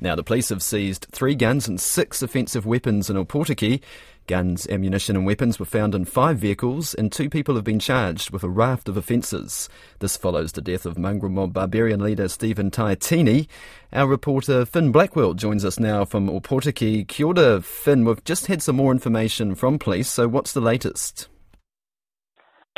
Now, the police have seized three guns and six offensive weapons in Opotiki. Guns, ammunition, and weapons were found in five vehicles, and two people have been charged with a raft of offences. This follows the death of mongrel mob barbarian leader Steven Taiatini. Our reporter Finn Blackwell joins us now from Opotiki. Kia ora, Finn. We've just had some more information from police, so what's the latest?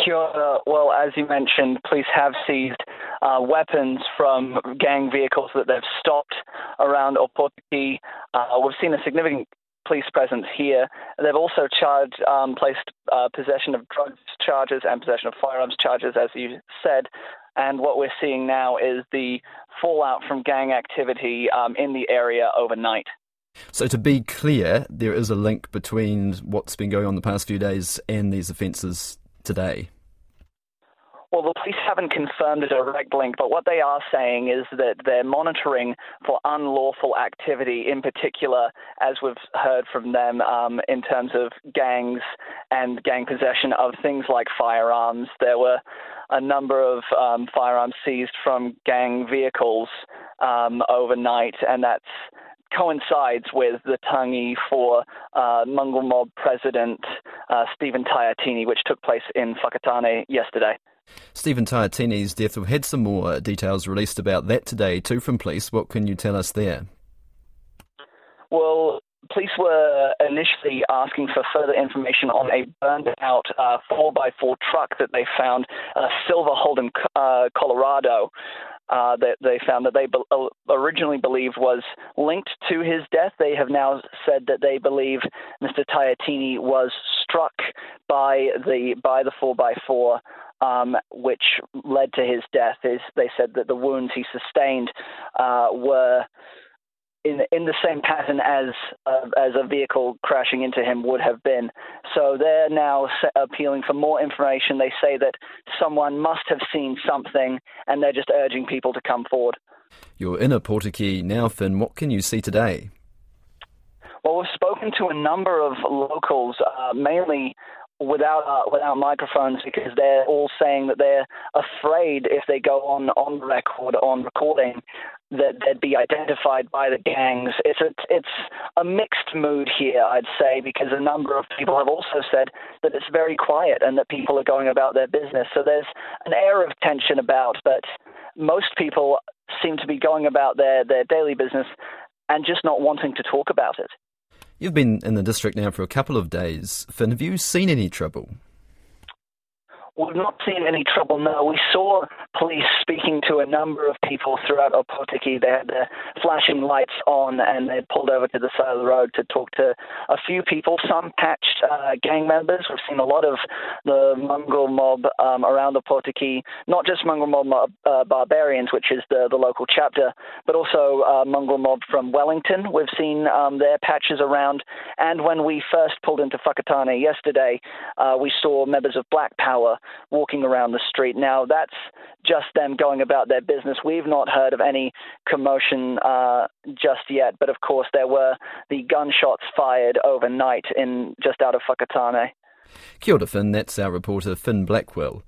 Kia ora. Well, as you mentioned, police have seized uh, weapons from gang vehicles that they've stopped around Opotiki. Uh, we've seen a significant police presence here. They've also charged, um, placed uh, possession of drugs charges and possession of firearms charges, as you said. And what we're seeing now is the fallout from gang activity um, in the area overnight. So, to be clear, there is a link between what's been going on the past few days and these offences today. Well, the police haven't confirmed a direct link, but what they are saying is that they're monitoring for unlawful activity, in particular, as we've heard from them, um, in terms of gangs and gang possession of things like firearms. There were a number of um, firearms seized from gang vehicles um, overnight, and that's coincides with the tangi for uh, mongrel mob president uh, Steven Taiatini, which took place in Whakatane yesterday. Steven Taiatini's death. We've had some more details released about that today, too, from police. What can you tell us there? Well, police were initially asking for further information on a burned out uh, 4x4 truck that they found, uh, Silver Holden, uh, Colorado. Uh, that they found that they be- uh, originally believed was linked to his death. They have now said that they believe Mr. Taiatini was struck by the by the 4x4 um, which led to his death. Is they said that the wounds he sustained uh, were in in the same pattern as uh, as a vehicle crashing into him would have been. So they're now appealing for more information. They say that someone must have seen something, and they're just urging people to come forward. You're in Opotiki now, Finn. What can you see today? Well, we've spoken to a number of locals, uh, mainly without uh, without microphones because they're all saying that they're afraid if they go on on record on recording that they'd be identified by the gangs. It's a it's a mixed mood here, I'd say, because a number of people have also said that it's very quiet and that people are going about their business. So there's an air of tension about, but most people seem to be going about their their daily business and just not wanting to talk about it. You've been in the district now for a couple of days. Finn, have you seen any trouble? We've not seen any trouble, no. We saw police speaking to a number of people throughout Opotiki. They had their flashing lights on and they pulled over to the side of the road to talk to a few people, some patched uh, gang members. We've seen a lot of the mongrel mob um, around Opotiki, not just mongrel mob, mob uh, barbarians, which is the, the local chapter, but also uh, mongrel mob from Wellington. We've seen um, their patches around. And when we first pulled into Whakatane yesterday, uh, we saw members of Black Power walking around the street. Now, that's just them going about their business. We've not heard of any commotion uh, just yet, but of course, there were the gunshots fired overnight in just out of Whakatane. Kia ora, Finn. That's our reporter, Finn Blackwell.